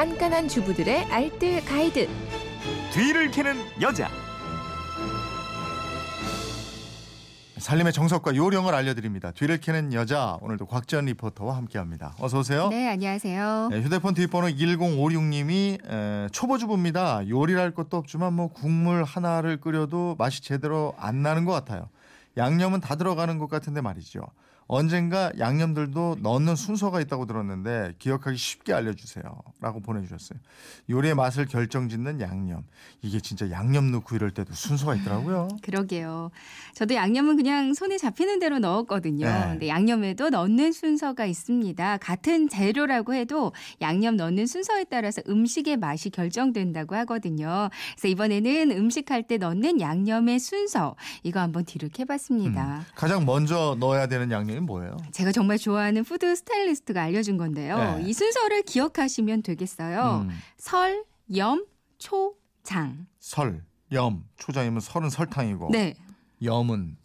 깐깐한 주부들의 알뜰 가이드. 뒤를 캐는 여자. 살림의 정석과 요령을 알려드립니다. 뒤를 캐는 여자 오늘도 곽지연 리포터와 함께합니다. 어서 오세요. 네, 안녕하세요. 네, 휴대폰 뒷번호 1056님이 초보주부입니다. 요리할 것도 없지만 뭐 국물 하나를 끓여도 맛이 제대로 안 나는 것 같아요. 양념은 다 들어가는 것 같은데 말이죠. 언젠가 양념들도 넣는 순서가 있다고 들었는데 기억하기 쉽게 알려주세요. 라고 보내주셨어요. 요리의 맛을 결정짓는 양념. 이게 진짜 양념 넣고 이럴 때도 순서가 있더라고요. 그러게요. 저도 양념은 그냥 손에 잡히는 대로 넣었거든요. 네. 근데 양념에도 넣는 순서가 있습니다. 같은 재료라고 해도 양념 넣는 순서에 따라서 음식의 맛이 결정된다고 하거든요. 그래서 이번에는 음식할 때 넣는 양념의 순서 이거 한번 뒤를 캐봤습니다. 음, 가장 먼저 넣어야 되는 양념 이 뭐예요? 제가 정말 좋아하는 푸드 스타일리스트가 알려준 건데요. 네. 이 순서를 기억하시면 되겠어요. 음, 설, 염, 초, 장. 설, 염, 초장이면 설은 설탕이고 네. 염은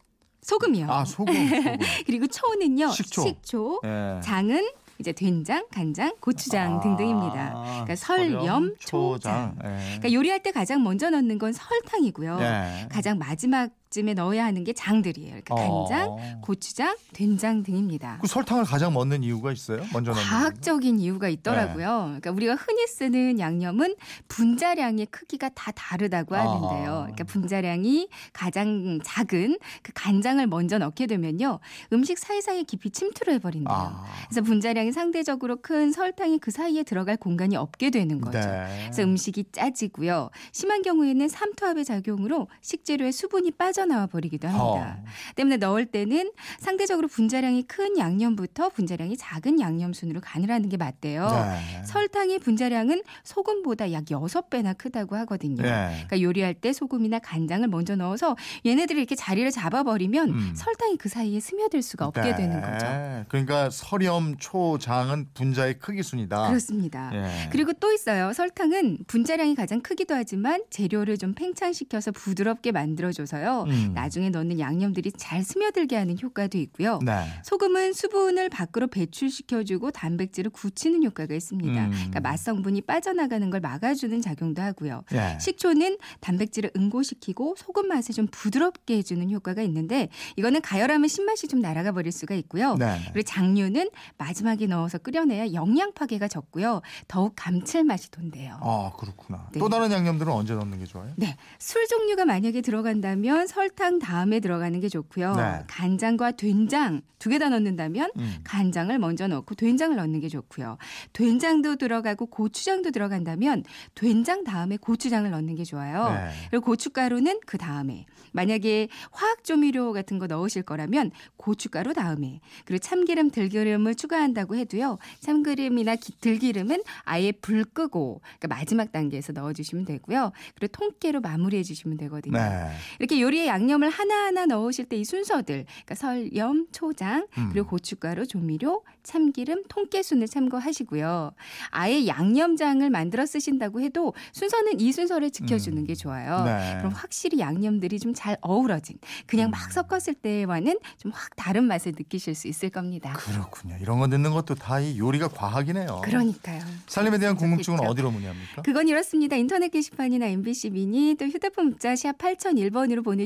소금이요. 아 소금, 소금. 그리고 초는요. 식초. 식초. 예. 장은 이제 된장, 간장, 고추장 아, 등등입니다. 그러니까 설, 염, 초장. 예. 그러니까 요리할 때 가장 먼저 넣는 건 설탕이고요. 예. 가장 마지막 쯤에 넣어야 하는 게 장들이에요. 그러니까 간장, 어. 고추장, 된장 등입니다. 그 설탕을 가장 넣는 이유가 있어요? 먼저 넣는 과학적인 이유가 있더라고요. 네. 그러니까 우리가 흔히 쓰는 양념은 분자량의 크기가 다 다르다고 하는데요. 그러니까 분자량이 가장 작은 그 간장을 먼저 넣게 되면요. 음식 사이사이에 깊이 침투를 해버린대요. 아. 그래서 분자량이 상대적으로 큰 설탕이 그 사이에 들어갈 공간이 없게 되는 거죠. 네. 그래서 음식이 짜지고요. 심한 경우에는 삼투압의 작용으로 식재료의 수분이 빠져 나와 버리기도 합니다. 어. 때문에 넣을 때는 상대적으로 분자량이 큰 양념부터 분자량이 작은 양념 순으로 간을 하는 게 맞대요. 네. 설탕의 분자량은 소금보다 약 6배나 크다고 하거든요. 네. 그러니까 요리할 때 소금이나 간장을 먼저 넣어서 얘네들이 이렇게 자리를 잡아버리면 음. 설탕이 그 사이에 스며들 수가 없게 네. 되는 거죠. 그러니까 설염, 초 장은 분자의 크기 순이다. 그렇습니다. 예. 그리고 또 있어요. 설탕은 분자량이 가장 크기도 하지만 재료를 좀 팽창시켜서 부드럽게 만들어줘서요. 음. 나중에 넣는 양념들이 잘 스며들게 하는 효과도 있고요. 네. 소금은 수분을 밖으로 배출시켜주고 단백질을 굳히는 효과가 있습니다. 음. 그러니까 맛 성분이 빠져나가는 걸 막아주는 작용도 하고요. 예. 식초는 단백질을 응고시키고 소금 맛을 좀 부드럽게 해주는 효과가 있는데 이거는 가열하면 신맛이 좀 날아가 버릴 수가 있고요. 네. 그리고 장류는 마지막에 넣어서 끓여내야 영양 파괴가 적고요. 더욱 감칠맛이 돈대요. 아 그렇구나. 네. 또 다른 양념들은 언제 넣는 게 좋아요? 네, 술 종류가 만약에 들어간다면 설탕 다음에 들어가는 게 좋고요. 네. 간장과 된장 두 개 다 넣는다면 음. 간장을 먼저 넣고 된장을 넣는 게 좋고요. 된장도 들어가고 고추장도 들어간다면 된장 다음에 고추장을 넣는 게 좋아요. 네. 그리고 고춧가루는 그 다음에 만약에 화학 조미료 같은 거 넣으실 거라면 고춧가루 다음에 그리고 참기름 들기름을 추가한다고 해도요 참기름이나 기- 들기름은 아예 불 끄고 그러니까 마지막 단계에서 넣어주시면 되고요 그리고 통깨로 마무리해 주시면 되거든요 네. 이렇게 요리에 양념을 하나하나 넣으실 때 이 순서들 그러니까 설염 초장 음. 그리고 고춧가루 조미료 참기름 통깨순을 참고하시고요 아예 양념장을 만들어 쓰신다고 해도 순서는 이 순서를 지켜주는 음. 게 좋아요. 네. 그럼 확실히 양념들이 좀 잘 어우러진 그냥 음. 막 섞었을 때와는 좀 확 다른 맛을 느끼실 수 있을 겁니다. 그렇군요. 이런 거 넣는 것도 다 이 요리가 과학이네요. 그러니까요. 살림에 대한 궁금증은 그렇죠. 어디로 문의합니까? 그건 이렇습니다. 인터넷 게시판이나 MBC 미니 또 휴대폰 문자 샵 8001번으로 보내